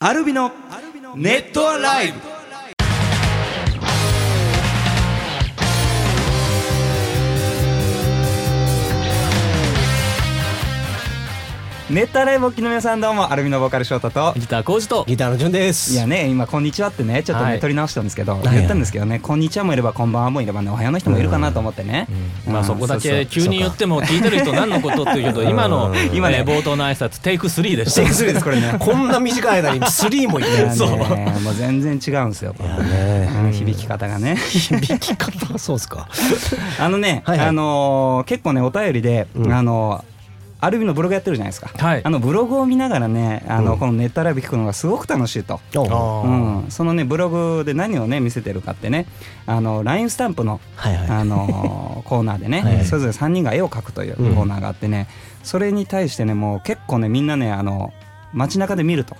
アルビのネットアライブ。ネットアライブお聞きの皆さんどうもアルビのボーカルショートとギター工事とギターの順です。いやね今こんにちはってねちょっとね、はい。取り直したんですけど、い。言ったんですけどねこんにちはもいればこんばんはもいればねおはようの人もいるかなと思ってね、まあそこだけ急に言っっても聞いてる人何のことって言うけど 今のうん。今ね。冒頭の挨拶テイク3でした。テイク3ですこれね。こんな短い間に3もいってる。そう。もう全然違うんですよ、ね。うん。響き方がね。響き方？はそうですか。あのね、はいはい。あのー結構ねお便りで、うん。あのーアルビのブログやってるじゃないですか、はい。あのブログを見ながらねあの、うん。このネットライブ聞くのがすごく楽しいと、おうん、そのねブログで何をね見せてるかってねあの LINE スタンプの。あのーコーナーでね、はいそれぞれ3人が絵を描くといううん。コーナーがあってね、それに対してねもう結構ねみんなねあの街中で見ると。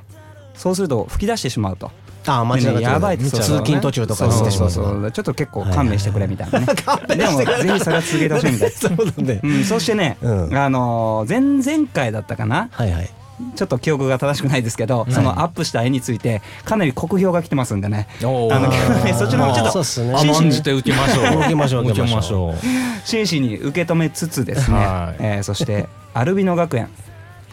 そうすると吹き出してしまうと。あ、間違やばいって通勤途中とかそうにしてしまうそうちょっと結構勘弁してくれみたいなね、でもぜひそれは続けてほしいみたいなそうだね。うん、そしてね、うん。あのー前々回だったかな？はいはい。ちょっと記憶が正しくないですけど、そのアップした絵についてかなり酷評が来てますんでね。あのね そっちの方ちょっとそうっすね。甘んじて受けましょう。受けましょう受けましょう。真摯に受け止めつつですね、はい。えーそしてアルビノ学園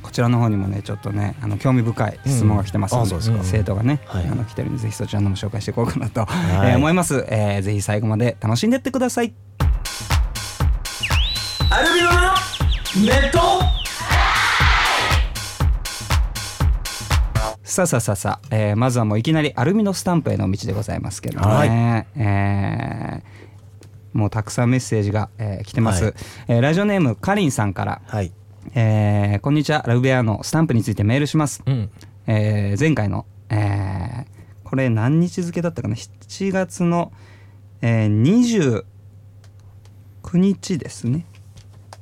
こちらの方にもねちょっとねあの興味深い質問が来てますので,、生徒がね、はい。あの来てるんでぜひそちらのも紹介していこうかなと、い。えー思います、えーぜひ最後まで楽しんでってください。アルビノのネット。さあさあさあさあ、えーまずはもういきなりアルミのスタンプへの道でございますけどね、はい。えーもうたくさんメッセージが、えー来てます、はい。えーラジオネームかりんさんから、はい。えーこんにちは。ラブベアのスタンプについてメールします、うん。えー前回の、えーこれ何日付だったかな？7月の、えー29日ですね。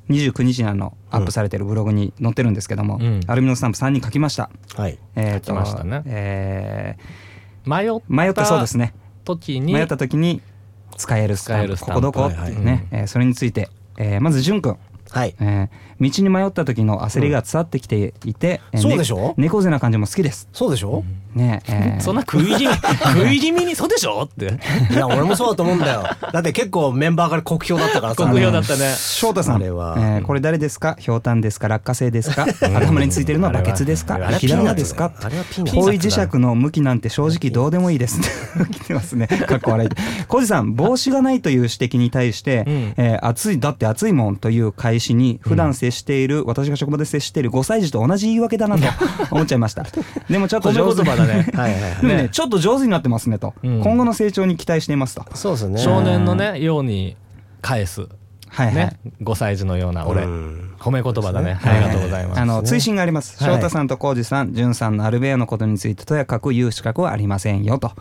29日にあのアップされてるブログに載ってるんですけども、うん。アルミのスタンプ3人書きました。はい。えーと書きましたね。え迷っー迷ったそうですね。時に迷った時に使えるスタンプ。ここどこ？ってはいうね、えーそれについて、えーまずじゅんくんはい。えー道に迷った時の焦りが伝わってきていて、えーそうでしょね猫背な感じも好きです。そうでしょねえーそんな食い気味 食い気味にそうでしょって。いや、俺もそうだと思うんだよ。だって結構メンバーから酷評だったからさ。酷評だったね。翔太さん。あれは。えーこれ誰ですか？ひょうたんですか？落花生ですか？頭についてるのはバケツですか？あれは雪玉ですか？あれはピーナッツ方位磁石の向きなんて正直どうでもいいです。来てますね。かっこ笑い。小路さん帽子がないという指摘に対して、うん。えー暑いだって暑いもんという返しに普段接している、私が職場で接している5歳児と同じ言い訳だなと思っちゃいました。でもちょっと上手。褒め言葉だね。はいはいね、ちょっと上手になってますねと、うん。今後の成長に期待していますと。そうですね。少年のねように返す。はいはい。ね。5歳児のような俺。うん。褒め言葉だね。ね。ありがとうございます。あの追伸があります。はい。翔太さんと浩二さん、淳さんのアルベアのことについてとやかく言う資格はありませんよと。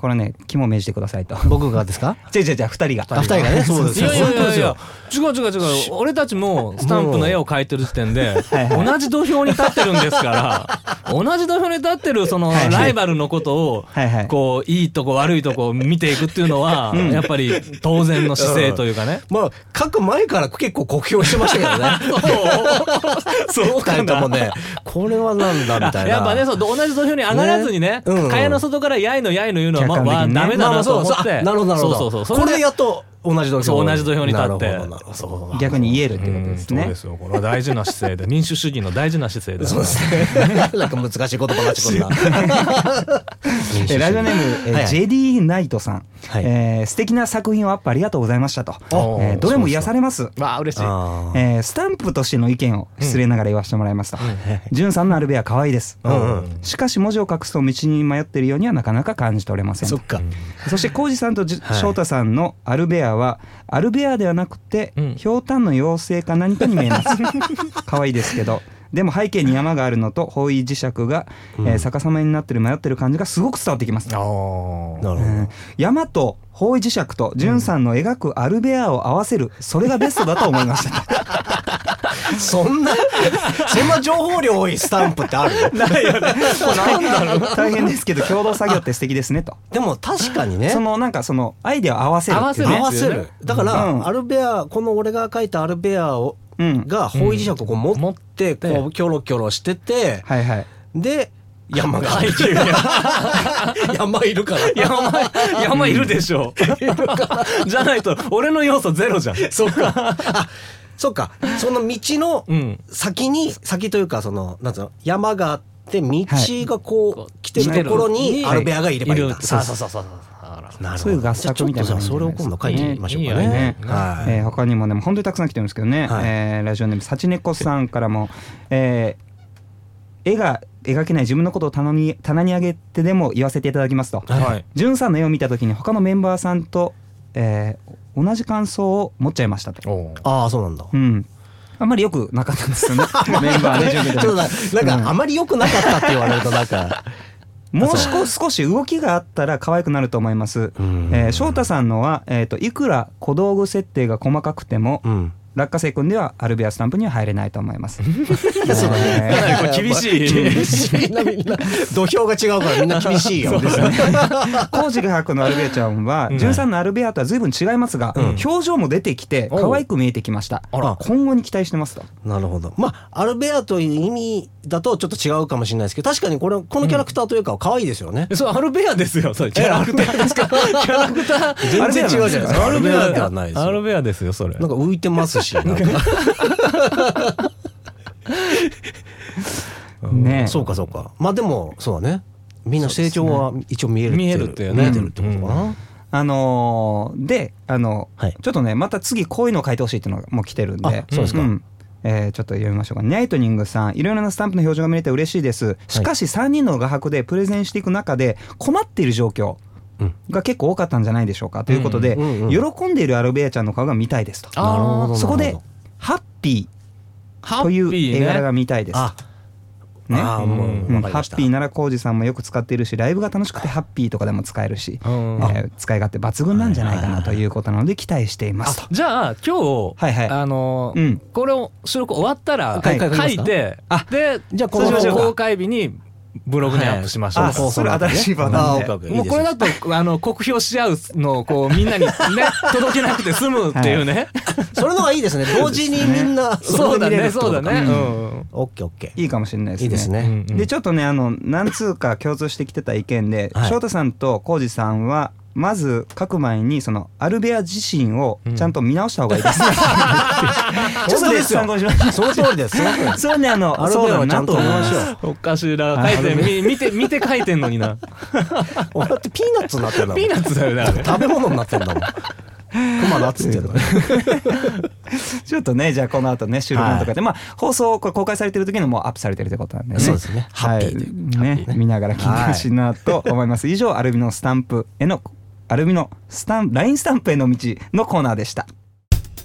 これね、肝命じてくださいと。僕がですか？違う違う違う、二人が。あ二人がね、そうですよ。いやいやいや違う違う違う。俺たちもスタンプの絵を描いてる時点で同じ土俵に立ってるんですから 同じ土俵に立ってるそのライバルのことをこういいとこ悪いとこを見ていくっていうのはやっぱり当然の姿勢というかね。まあ、書く前から結構酷評してましたけどね。そう。二人ともね、これはなんだみたいな。やっぱねそう同じ土俵に上がらずにね蚊帳の外からやいのやいの言うのはまあ客観的にね。まあダメだなと思って。あなるほど、なるほど。そうそうそう。これでやっと同じ土俵そう同じ土俵に立って。逆に言えるってことうんですねそうで。すよこれは大事な姿勢で 民主主義の大事な姿勢でそうですね。なんか難しい言葉になっちゃうんだ。えラジオネーム、えはいはいジェディナイトさん、はいえー素敵な作品をアップありがとうございましたと。おえーどれも癒されます。わあ嬉しいえースタンプとしての意見を失礼ながら言わせてもらいますと。じゅんさんのアルベア可愛いです。うんうんしかし文字を隠すと道に迷っているようにはなかなか感じ取れませんとそっ。か。そして浩二さんとじはい翔太さんのアルベアはアルベアではなくて、うん。ひょうたんの妖精か何かに見えます。可愛いですけど。でも背景に山があるのと方位磁石が、えー逆さまになってる迷ってる感じがすごく伝わってきます、あー。なるほど。うん。山と方位磁石と潤さんの描くアルベアを合わせるそれがベストだと思いました そんな、そんな情報量多いスタンプってあるないよね。なんだろう？大変ですけど共同作業って素敵ですねと。でも確かにね。そのなんかそのアイデアを合わせる合わせる。合わせる。だから、うん。アルベア、この俺が書いたアルベアを、うん。が方位磁石をこう持って、こうキョロキョロしてて、はいはい。で、山が階級が山いるから。山山いるでしょ。じゃないと俺の要素ゼロじゃん。そうか。あ そうか。その道のうん。先に先というかそのなんつうの？山があって道がこう来てるところにはい。アルベアがいればいいんだ。る。そうそうそうそう。なるほど。そういう合作みたいなそれを今度書いてみましょうかね。ね。いいよね。はい。えー他にもね本当にたくさん来てるんですけどね、はい。えーラジオネーム幸猫さんからも、えー絵が描けない自分のことを棚に棚に上げてでも言わせていただきますと、はい。じゅんさんの絵を見た時に他のメンバーさんと、えー同じ感想を持っちゃいましたと。ああそうなんだ。うん。あんまり良くなかったんですよね。メンバーね準備でちょっとななんかあまり良くなかったって言われるとなんか もう少少し動きがあったら可愛くなると思います。うん。えー翔太さんのは、えー、といくら小道具設定が細かくても、うん落花生君ではアルベアスタンプには入れないと思います。かなりこれ厳しい。厳しいなみんな。土俵が違うからみんな厳しいよ。コージが博のアルベアちゃんは、うん。純さんのアルベアとは随分違いますが、うん。表情も出てきて可愛く見えてきました。あら。今後に期待してますと。なるほど。まあアルベアという意味だとちょっと違うかもしれないですけど確かにこれこのキャラクターというか可愛いですよね、そうアルベアですよ。それキャラクターですか？キャラクター。全然違うじゃないですか。アルベアではないですよ。アルベアですよそれ。なんか浮いてますしなんか ねえ。そうかそうか。まあでもそうだね。みんな成長は一応見える見えるっていうね。見えてるってことかな、あのーで、あの、はい。ちょっとね、また次こういうのを書いてほしいっていうのがもう来てるんで。あそうですか。ん。えーちょっと読みましょうか。ニャイトニングさん、いろいろなスタンプの表情が見れて嬉しいです。しかし3人の画伯でプレゼンしていく中で困っている状況。うんが結構多かったんじゃないでしょうか。ということで、喜んでいるアルベアちゃんの顔が見たいですと。そこでハッピハーという絵柄ね。が見たいです。ね。ハッピーならコージさんもよく使っているしライブが楽しくてハッピーとかでも使えるし、うんえー使い勝手抜群なんじゃないかなということなので期待していますと。じゃあ今日、はいはい。あのーうん。これを収録終わったら、はい書いてあでじゃあこの公開日にブログにアップしましょう、あそれ新しいパターンであオッケーオッケーもうこれだとあの酷評し合うのをこうみんなにね 届けなくて済むっていうね、それのがいい ですね。同時にみんなそうだねそうだね、ううん。オッケーオッケー。いいかもしれないですね。いいですね、うんでちょっとねあの何通か共通してきてた意見で、はい。翔太さんと浩二さんはまず書く前にそのアルベア自身をちゃんと見直した方がいいです。ちょっとね参考にしました。その通りです。その通りです それねあのアルベアはちゃんと見ましょう。おかしいな。書いてみ見て見て書いてんのにな。俺だってピーナッツになってんだピーナッツだよね食べ物になってんだもん。熊だっつってんのちょっとねじゃあこの後ね収録のとかで、まあ放送これ公開されてる時にもうアップされてるってことなんでね。そうですね。はい。ねハッピーね。見ながら聞いてほしいなと思います。以上アルビノスタンプへのアルビノスタンラインスタンプへの道のコーナーでした。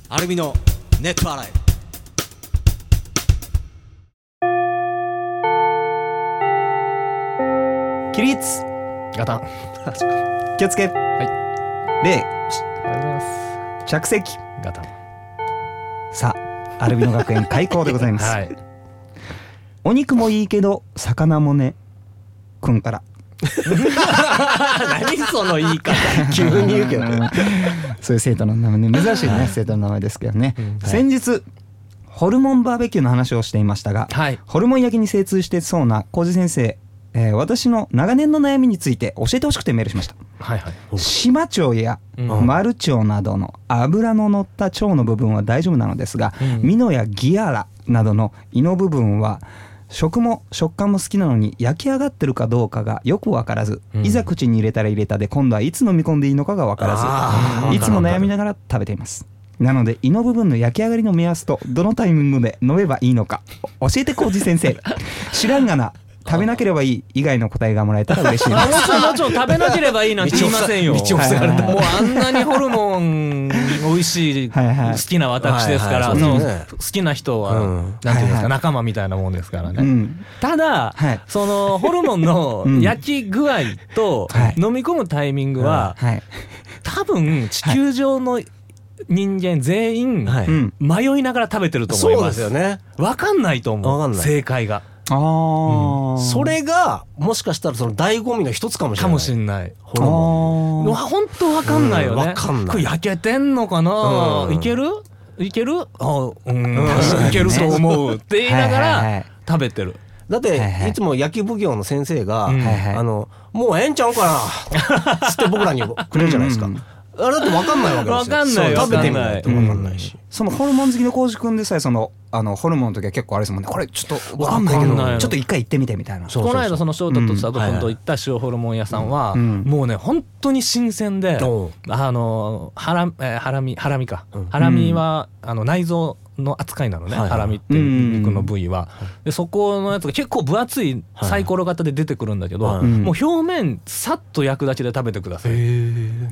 アルミのネット洗い起立ガタン 気をつけ。はい礼ありがとうございます着席。ガタンさあアルビノ学園開校でございます。はいお肉もいいけど魚もねくんから。何その言い方。急に言うけど。うんそういう生徒の名前ね。珍しいね、生徒の名前ですけどね、先日ホルモンバーベキューの話をしていましたが、はい。ホルモン焼きに精通してそうな浩二先生、えー私の長年の悩みについて教えてほしくてメールしました。はいはい。島腸やうん。マル腸などの脂の乗った腸の部分は大丈夫なのですが、うん。ミノやギアラなどの胃の部分は食も食感も好きなのに焼き上がってるかどうかがよく分からず、うん。いざ口に入れたら入れたで今度はいつ飲み込んでいいのかが分からずいつも悩みながら食べています。なので胃の部分の焼き上がりの目安とどのタイミングで飲めばいいのかお教えて浩二先生。知らんがな食べなければいい以外の答えがもらえたら嬉しいです。ちろんもちろん食べなければいいなんて言いませんよ。道を塞がれた。もうあんなにホルモン美味しい好きな私ですから、好きな人は、うん。なんていうんですか、はいはい。仲間みたいなもんですからね。うん。ただ、はい。そのホルモンの うん。焼き具合とはい。飲み込むタイミングは、はい。多分地球上の人間全員、迷いながら食べてると思いそうます。ですよね。わかんないと思う。正解が。ああ、それがもしかしたらその醍醐味の一つかもしれない。かもしんない。ホルモン。本当わかんないよね。うんわかんない。焼けてんのかな、うん。いける？いける？あうん、いけると思うって言いながはいはいはい。ら食べてる。だって、はいはい。いつも野球奉行の先生が、うん。はいはい。あのもうええんちゃうかな？つって僕らにくれるじゃないですか、うんあれだって分かんないわけですよわかんない食べてみわかんない。と分かんないし、そのホルモン好きの浩司君でさえそのあのホルモンの時は結構あれですもんね。これちょっとわかんないけどちょっと一回行ってみてみたいな。そうこの間その翔太と佐うん藤君と行った塩ホルモン屋さんはうん。もうね本当に新鮮であのハラ,、えーハラミハラミか、うん。ハラミはあの内臓の扱いなのね、はいはい。ハラミっていう肉の部位は、でそこのやつが結構分厚いサイコロ型で出てくるんだけど、はい。もう表面さっと焼くだけで食べてください、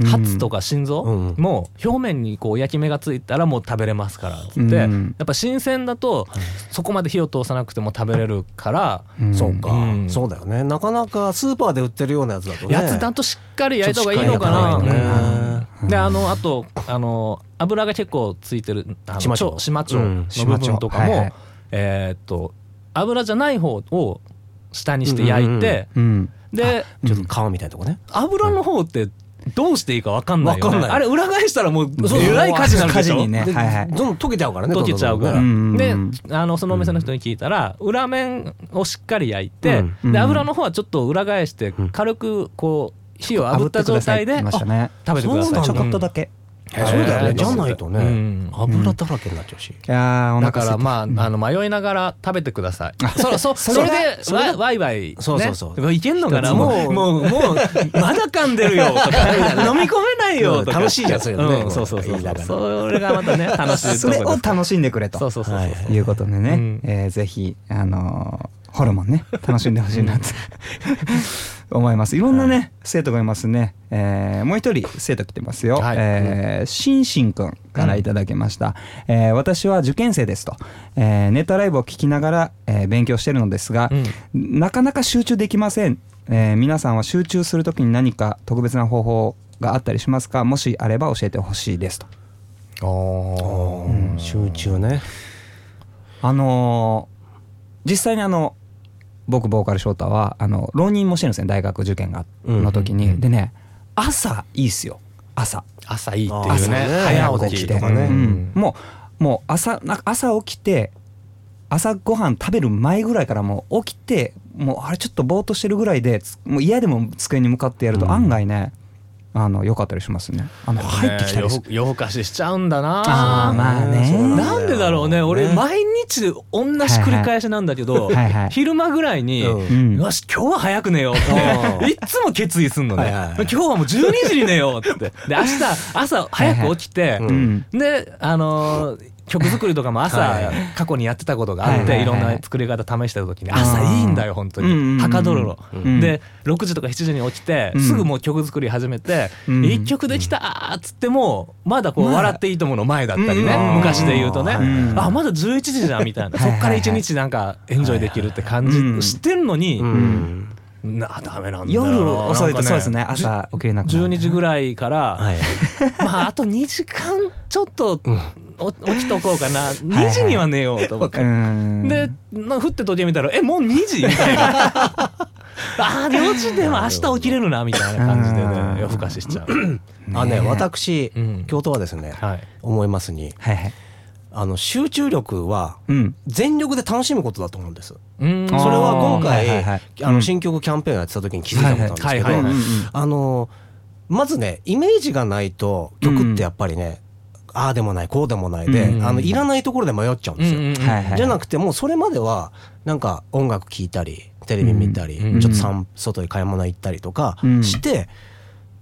ハツとか心臓うん。も表面にこう焼き目がついたらもう食べれますからっつって、うん。やっぱ新鮮だとそこまで火を通さなくても食べれるから、うん。そうか、うん。そうだよね。なかなかスーパーで売ってるようなやつだとね。やつだとしっかり焼いた方がいいのかな。であのあとあの油が結構ついてるあの島町。腸島腸うん。の部分とかも、はいはい。えーっと油じゃない方を下にして焼いて、うんでちょっと皮みたいなとこね、油の方ってどうしていいか分かんないよ、ね、わかんない。あれ裏返したらもうえらい火事になるでしょ？火事にね。ではいはい。どんどん溶けちゃうからね溶けちゃうから、どんうんでうん。あのそのお店の人に聞いたら裏面をしっかり焼いて、うん。で油の方はちょっと裏返して軽くこう火を炙った状態で食べてください。ちょこっとだけ。そうだよね。じゃないとね、うん。油だらけになっちゃうし、いやだからまああの迷いながら食べてください。そそそそれれがそれがで。わワイワイね。そうそうそう。いけんのかな？ものうもうもうまだ噛んでるよ。と か飲み込めないよ。とか。楽しいじゃんそういうのねんそうそうそう。言いながら。それがまたね楽しいとそ。れを楽しんでくれと。そうそうそうそう。はいいうことでね、うん。えーぜひあのーホルモンね。楽しんでほしいなって思います。い。ろんなね、生徒がいますね、えーもう一人生徒来てますよ、はい。えーしんしんくんからいただきました、えー私は受験生ですと、えーネットライブを聞きながら、えー勉強してるのですが、なかなか集中できません、えー皆さんは集中するときに何か特別な方法があったりしますか？もしあれば教えてほしいですと。うん集中ね。あのー実際にあの僕ボーカル翔太はあの浪人もしてるんですね大学受験がうんの時に、でね朝いいっすよ。朝。朝いいっていう朝。ねね早起きとかね。ううんん。もうもう朝なんか朝起きて朝ごはん食べる前ぐらいからもう起きてもうあれちょっとぼーっとしてるぐらいでつもう嫌でも机に向かってやるとうん。案外ね、あの良かったりしますね。あの入ってきたりする。ね夜夜更かししちゃうんだな。ああまあね。なんでだろうね俺ね。毎日同じ繰り返しなんだけど、はいはい。昼間ぐらいに、うん。うんよし今日は早く寝ようって いっつも決意すんのね、はいはいはい。今日はもう12時に寝ようって。で明日朝早く起きて、はいはい。うんであのー曲作りとかも朝はい過去にやってたことがあって、はいろんな作り方試した時に朝いいんだよ本当に、はかどるの、うん。で6時とか7時に起きて、うん。すぐもう曲作り始めて、うん。一曲できたーっつってもまだこう「笑っていいとも」の前だったりね、うん。昔で言うとね、うん。あまだ11時じゃんみたいな、そっから一日なんかエンジョイできるって感じ、うん。してんのに、うん。なダメなんだ夜遅いとそうですね朝起きれなくなる。12時ぐらいから、はい。まああと2時間ちょっと起きとこうかな。2時には寝ようと思って。うん。で、なふって時計見たら、え、もう2時？みたいな。ああ、4時でも明日起きれるな、みたいな感じでうん。ね、夜更かししちゃう。あね私、うん。京都はですね、はい。思いますにはいはい。あの集中力はうん。全力で楽しむことだと思うんです。うん。それは今は回、いはいはい。あの新曲キャンペーンをやってた時に気づいたことなんですけど、はいはい。はいはい。あのまずねイメージがないと曲ってやっぱりね、ああでもないこうでもないで、うんあのいらないところで迷っちゃうんですよ。じゃなくてもうそれまではなんか音楽聴いたりテレビ見たり、うんちょっと散外で買い物行ったりとかうん。して、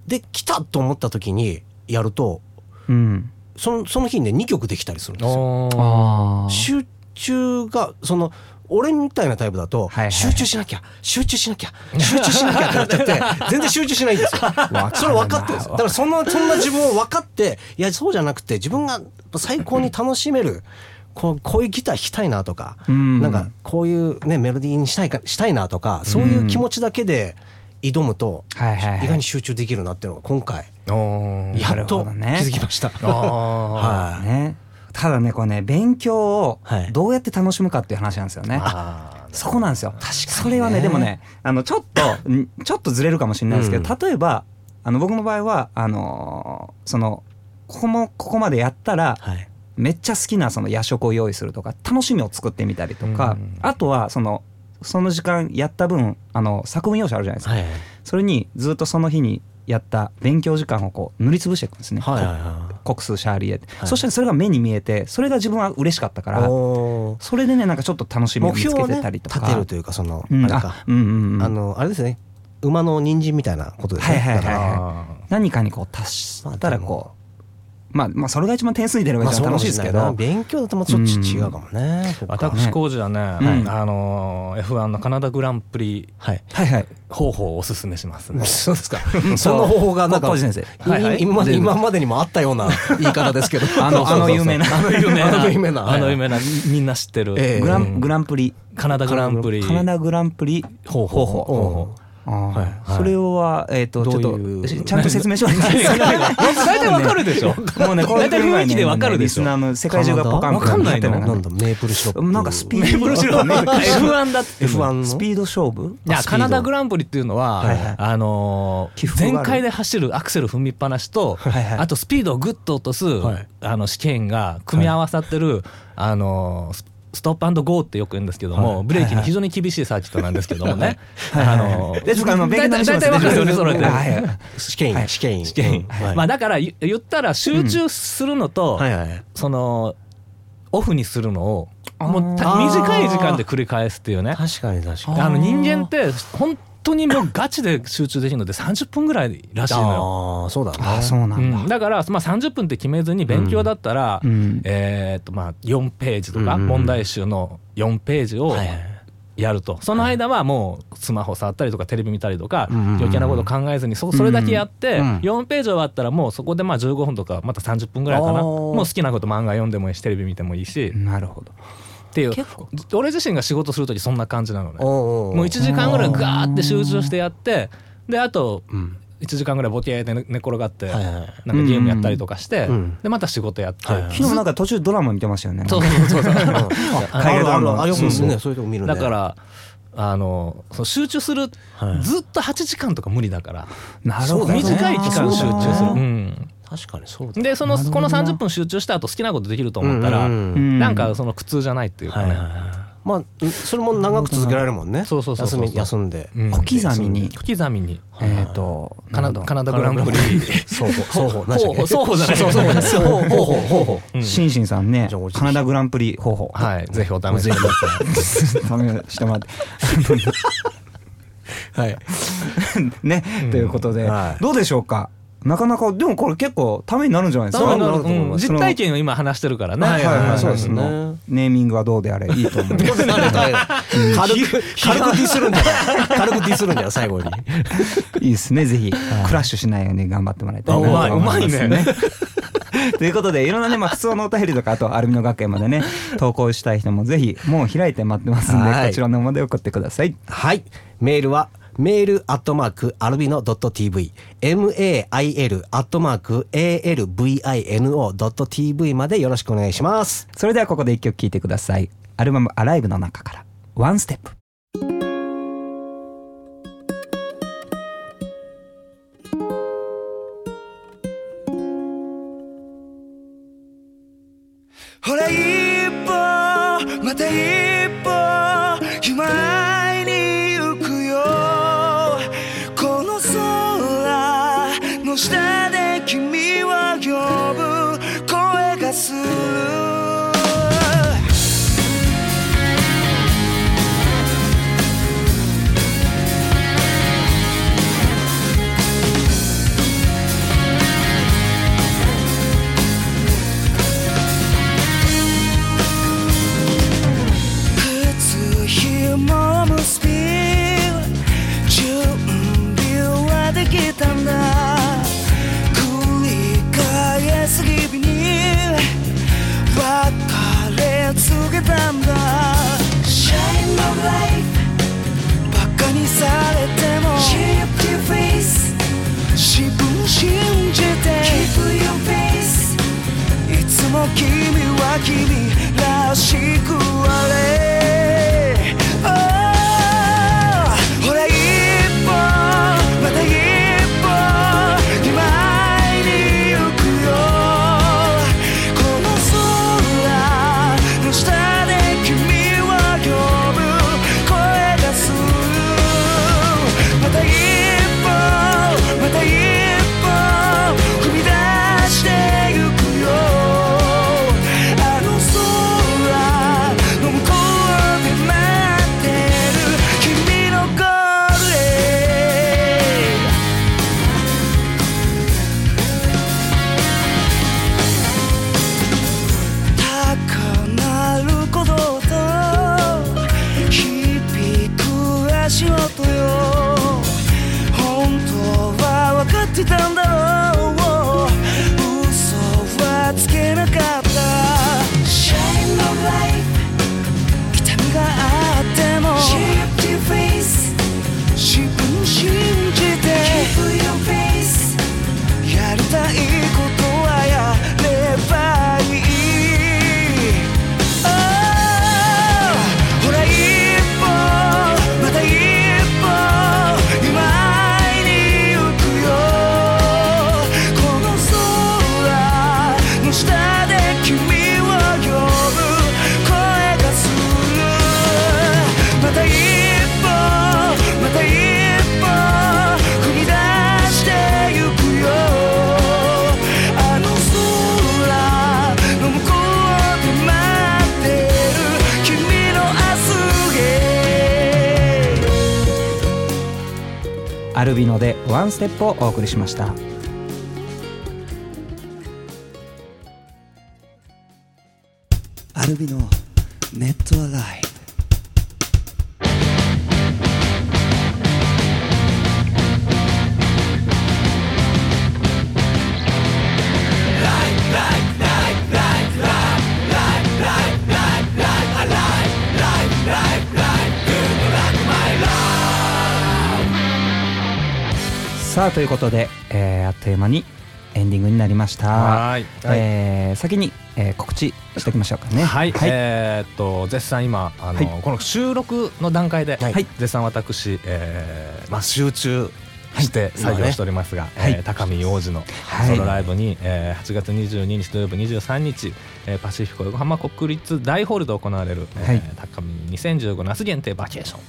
で来たと思った時にやるとうん。そのその日にね2曲できたりするんですよ。集中がその俺みたいなタイプだと、集中しなきゃ集中しなきゃ集中しなきゃってなっちゃって 全然集中しないんですよ。それ分かってるんですよ。だからそんなそんな自分を分かっていやそうじゃなくて自分が最高に楽しめる。こうこういうギター弾きたいなとか、うんなんかこういうねメロディーにしたいかしたいなとかそういう気持ちだけで挑むと、意外に集中できるなっていうのが今回やっと気づきました。あ はい。ねただねこれね勉強をはい。どうやって楽しむかっていう話なんですよね、あそこなんですよ。確かにね。それはねでもねあのちょっとんちょっとずれるかもしれないですけど、う例えばあの僕の場合はあのーそのここもここまでやったらはい。めっちゃ好きなその夜食を用意するとか楽しみを作ってみたりとか、うん。あとはそのその時間やった分あの作文用紙あるじゃないですか、はい。それにずっとその日にやった勉強時間をこう塗りつぶしていくんですね、はいはいは国数シャーリエって、はい。そしたらそれが目に見えてそれが自分は嬉しかったかいらそれでねなんかちょっと楽しみを目見つけてたりとか、立てるというかその、うん。あれかあうんうんうん。あのあれですね。馬の人参みたいなことですね、はいはい何かにこう達したらこうまあまあそれが一番点数に出ればまあ一番楽しいですけど、そうかもしれないな。勉強だとまたちょっと違うかもね、そっか。私工事はね、うん。あの F1 のカナダグランプリはい。はいはい。方法をおすすめしますね。そうですか。その方法がなんか先生。はいはい。今まで今までにもあったような 言い方ですけど、あのあの有名な。あの有名な、あの有名な。あの有名な。みんな知ってる、ええ。グランうん。グランプリ。カナダグランプリ。カナダグランプリ方法。方法はい。はい。それはえっ、とちょっとちゃんと説明します。大体わかるでしょ。もうね大体雰囲気でわかるでしょ。世界中がポカンポカンになってるわかんないの？なんだ？メープルシロップ。なんかスピード。メープルシロップ。F1 だって。F1 の？スピード勝負？いやカナダグランプリっていうのは、はいはい。あの全開で走るアクセル踏みっぱなしと、はいはい。あとスピードをグッと落とす、はい。あの試験が組み合わさってる、あのースストップゴーってよく言うんですけども、はい。ブレーキに非常に厳しいサーキットなんですけどもね、あのーですから勉強になります大体わかるよ。ねそれで。試験員試験。員試験。まあだから言言ったら集中するのと、そのオフにするのをもう短い時間で繰り返すっていうね。確かに確かに。あの人間って本当にもうガチで集中できるので30分ぐらいらしいのよ。ああそうだ。ねあそうなんだ、うん、だから、まあ、30分って決めずに勉強だったら、うん。えーっとまあ、4ページとかうん。問題集の4ページをやると。その間はもうスマホ触ったりとかテレビ見たりとか余計なこと考えずにそそれだけやってうん。4ページ終わったらもうそこでまあ15分とかまた30分ぐらいかな。もう好きなこと漫画読んでもいいしテレビ見てもいいし。なるほどっていう。俺自身が仕事する時そんな感じなのね。おうおうもう1時間ぐらいガーって集中してやってであとうん。1時間ぐらいボケーって寝寝転がってはいはいなんかゲームやったりとかしてうん。でまた仕事やって。はいはい。昨日なんか途中ドラマ見てましたよね。そうそうそう。そ う海外ドラマ。あよくそうそう。ねそういうとこ見るね。だからあのそう集中するはい。ずっと8時間とか無理だから。なるほどね。短い期間集中する。ね。うん確かにそうだ。でそのこの30分集中した後好きなことできると思ったらうんうんうん。なんかその苦痛じゃないっていうかね。はいはいはいまあそれも長く続けられるもんね。そうそうそうそう。休み休んで。うん。小刻みに。小刻みに。えっ、とカナダカナダグランプリ。双方 双方双方じゃない。そうそうそう。双方方方方方うん。シンシンさんねカナダグランプリ。方法はいぜひお試しください。試してもらって。はい。ね、ということで、はい。どうでしょうか？なかなかでもこれ結構ためになるんじゃないですか。そうん実体験を今話してるからね。はいはいはいそうですそうですね。ね。ネーミングはどうであれいいと思う軽く軽くディスるんじゃない軽くディスるんじゃない最後に。いいですね。ぜひクラッシュしないように頑張ってもらいたいなとあうまい。うまい思いますね。ということでいろんなね、まあ、普通のお便りとかあとアルミの学園までね投稿したい人もぜひもう開いて待ってますんではい。こちらの方まで送ってください。はい。メールはメールアットマークアルビノドット TV mail アットマーク alvino ドット TV までよろしくお願いします。それではここで一曲聴いてください。アルバム「アライブ」の中から「ワンステップ。ほら一歩また一歩前 que me acaba. ビノでワンステップをお送りしました。アルビのネットアライ。さあということで、えーあっという間にエンディングになりました。はい。えー先に、えー告知しておきましょうかね。はい、はい、えーっと絶賛今あの、はい。この収録の段階で、はい。絶賛私、えーまあ、集中して作業しておりますが、はい。えー高見王子のはい。ソロライブに、えー8月22日土曜日23日、えーパシフィコ横浜国立大ホールで行われる、えーはい。高見2015夏限定バケーション、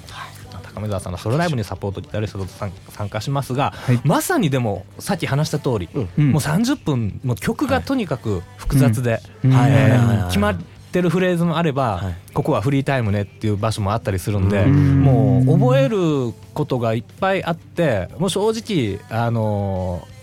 高見沢さんのソロライブにサポートギタリストと参参加しますが、はい。まさにでもさっき話した通り、うん。もう30分もう曲がとにかく複雑で、決まってるフレーズもあれば、はい。ここはフリータイムねっていう場所もあったりするんで、うん。もう覚えることがいっぱいあってもう正直あのー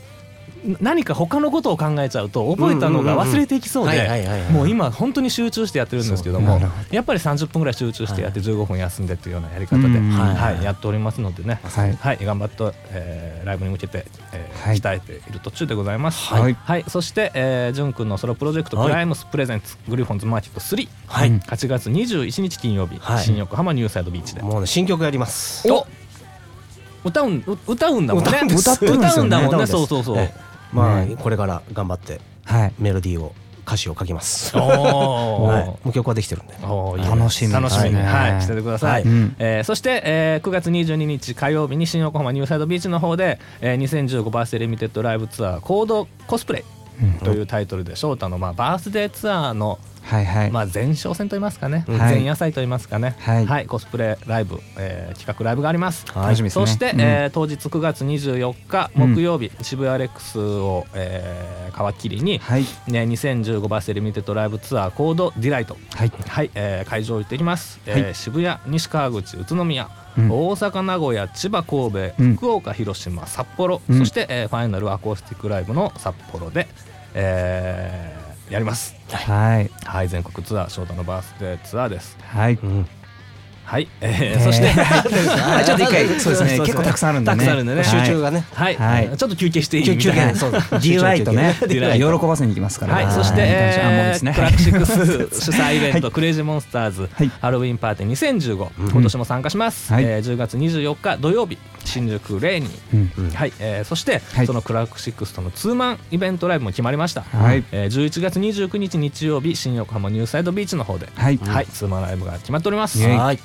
何か他のことを考えちゃうと覚えたのが忘れていきそうはいはいはいはい。でもう今本当に集中してやってるんですけどもやっぱり30分ぐらい集中してやって15分休んでっていうようなやり方で、うん。はい。やっておりますのでね、はい。はい、頑張って、えーライブに向けて、えーはい。鍛えている途中でございます。はい。そして、えー、ジュン君のソロプロジェクト、はい。プライムスプレゼンツグリフォンズマーケット3、はい。うん8月21日金曜日、はい。新横浜ニューサイドビーチで。もうね新曲やります。お歌うんう歌うんだもんね。歌歌うんだもんね。そうそうそう。えまあね。これから頑張ってはい。メロディーを歌詞を書きます。お はい。ーもう曲はできてるんで。楽しみ。楽しみに、はい、しててください、はい。うん。えーそして、えー9月22日火曜日に新横浜ニューサイドビーチの方で、えー2015バースデーリミテッドライブツアーコードコスプレうんというタイトルで翔太のまあバースデーツアーのはいはい、まあ前哨戦といいますかね、はい。前夜祭といいますかね、はい。コスプレライブ、えー企画ライブがあります。はいそして、うん。えー当日9月24日木曜日、渋谷レックスを、えー皮切りに、はい。ね、2015バースデーリミテッドライブツアーコードディライト。はい。はい、えー会場行ってきます、えーはい。渋谷西川口宇都宮、うん。大阪名古屋千葉神戸、うん。福岡広島札幌、うん。そして、えーファイナルアコースティックライブの札幌で、えーやります。はい。はい全国ツアーショートのバースデーツアーです。はい。うん。はい、えーねそしてはい ちょっと一回 そうですね。結構たくさんあるんでね。たくさんあるんでね。集中がね。はい、はい。ちょっと休憩していい？休みたいな。憩そう。だ DY とね。ディライト。喜ばせに行きますから。はい、ねそして、はいえあもうですね。ークラクシックス 主催イベント、はい。クレイジーモンスターズ、はい。ハロウィンパーティー2015、うん。今年も参加します、はい。えー10月24日土曜日新宿レーニー、うん。うんはいえーそして、はい。そのクラクシックスとのツーマンイベントライブも決まりました、はい。えー11月29日日曜日新横浜ニューサイドビーチの方で、はい。はい、ツーマンライブが決まっております。はい。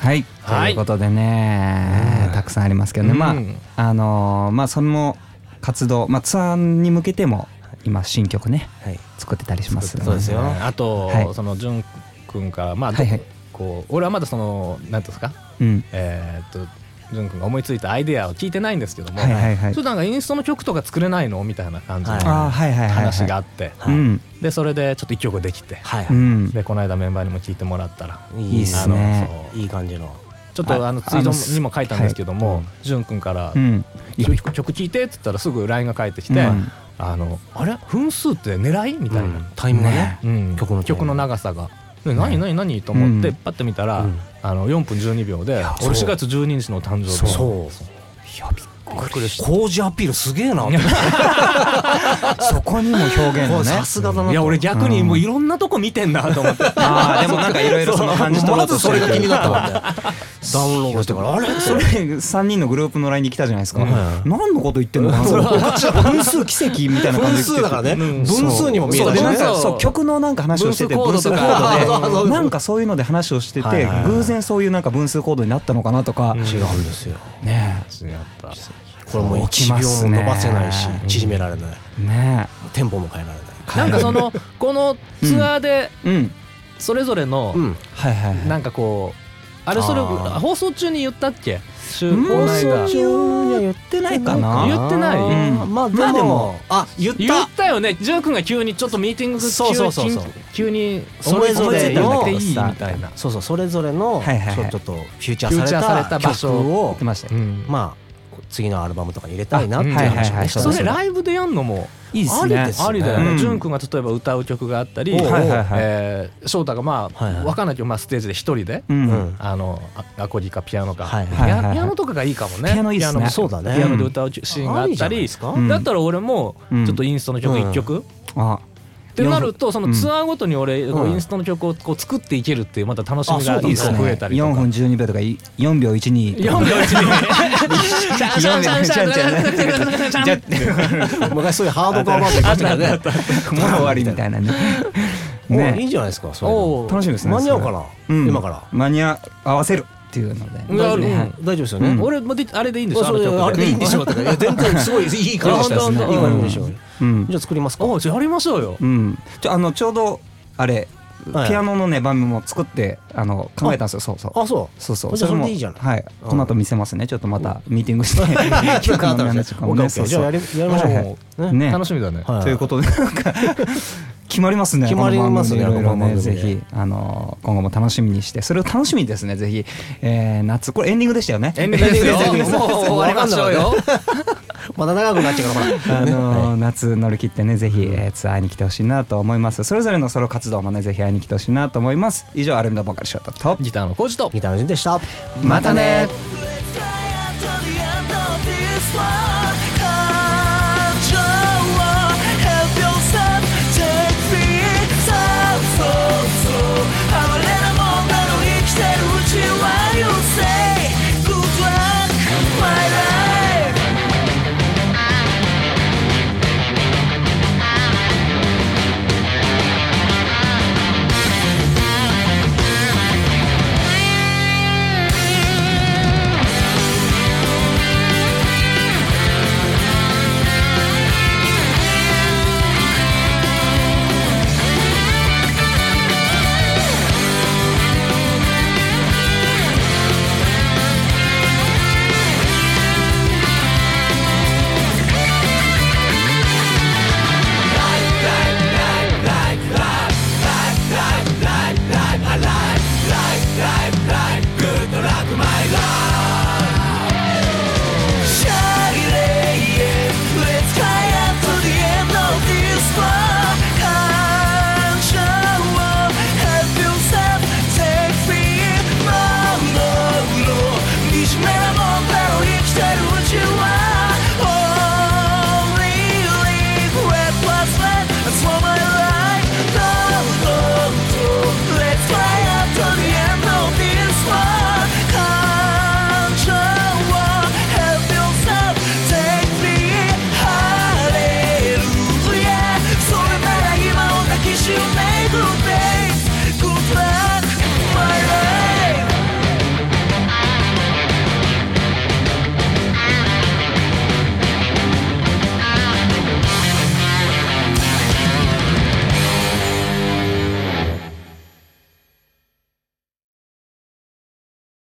はい、はい。ということでね、たくさんありますけどね、まうん。ああのーまあその活動、まあ、ツアーに向けても今新曲ねはい。作ってたりしますそうですよ。ねあと、はい。その潤君からまあ、はいはい。こう俺はまだそのなんていうんですか？うん。えーっと潤君が思いついたアイデアを聞いてないんですけども、はいはいはい。ちょっとなんかインストの曲とか作れないのみたいな感じのはいあーはいはいはい。はい話があって、でそれでちょっと一曲できて、はいはい。うん。でこの間メンバーにも聞いてもらったらいいっすね。いい感じの。ちょっとあのツイートにも書いたんですけどもはい。潤君からうん。曲曲聴いて」っつったらすぐ LINE が返ってきてうん「あのあれ？分数って狙い?」みたいな、タイムがね。うん。曲の曲の長さが。で何何何？と思ってうん。パッと見たら、うんあの4分12秒で「俺4月12日の誕生日」そう。びっくりした。工事アピールすげえな。っ てそこにも表現のね。さすがだなと。いや俺逆にもういろんなとこ見てんなと思って。ああでもなんかいろいろその感じ取ろまうとずそれが気になったわ。ねダウンロードしてから。あれ？それ3人のグループの LINE に来たじゃないですか、うん。何のこと言ってんの？かな分数奇跡みたいな感分じで来て数だからね。うん。分数にも見えそう。でたしねそう曲のなんか話をしてて分数コードとか。分数コードそうそうそうなんかそういうので話をしてて、偶然そういうなんか分数コードになったのかなとか、違うんですよ。ね違ったこれもう1秒も伸ばせないし縮められない。えね。テンポも変えられない。なんかそのこのツアーでそれぞれのうん。はいはいはい。なんかこうあれそれ放送中に言ったっけ？放送中には言ってないかな。言ってない？うん。まあでまあでももあ言った。言ったよね。潤君が急にちょっとミーティング急そうそうそうそう。急にそれぞれのけどいいみたいな。そうそうそれぞれのはいはいはい。ちょっとフューチャーチャーされーされたた場所曲を言ってました。ようん。まあ次のアルバムとかに入れたいなっていうあ話をはいはいはいねしたんですよそれライブでやんのもいいっすね。ありですありだよね。うん。潤君が例えば歌う曲があったり翔太がまあ分かん。ないけどまあステージで一人であのあアコギかピアノか、はいピアノとかがいいかもねピアノいいねもそうだねピアノで歌うシーンがあったり、だったら俺もうん。ちょっとインストの曲うん。1曲、あってなるとそのツアーごとに俺、インストの曲をこう作っていけるっていうまた楽しみが一個増えたりとか、ね、4分12秒とか4秒12じゃ12昔そういうハードコアバンドやったねもう終わりみたいなね。ねいいじゃないですかそれ。楽しみですね。間に合うかな、今から間に合わせる。っていうので。うん大丈夫うん大丈夫ですよね。うん。俺もであれでいいんでしょあれでいいんでしょうとかいや全然すごいいい感じでしたねいいじでしょじゃあ作りますか。あやりましょうよ。うん。ちょあのちょうどあれはい。ピアノのね番組も作ってあの考えたんですよ。そうそう。あそう。そうそう。それもでいいじゃない。はい。うん。この後見せますね。ちょっとまたミーティングして。曲 の話とかもね。じゃあやりましょう。はいねね。楽しみだね。はい。ということでなんか決まりますね決まりますねこのねぜひ。あの今後も楽しみにしてそれを楽しみにですねぜひ。えー夏これエンディングでしたよね？エンディングですよ。エンディングですもう終わりましょうよ。まだ長くなっちゃうからあの夏乗り切ってねぜひ、えーツアーに来てほしいなと思います。それぞれのソロ活動もねぜひ会いに来てほしいなと思います。以上アルミのボーカルショートと。ギターのコーチと。ギターの順でした。またね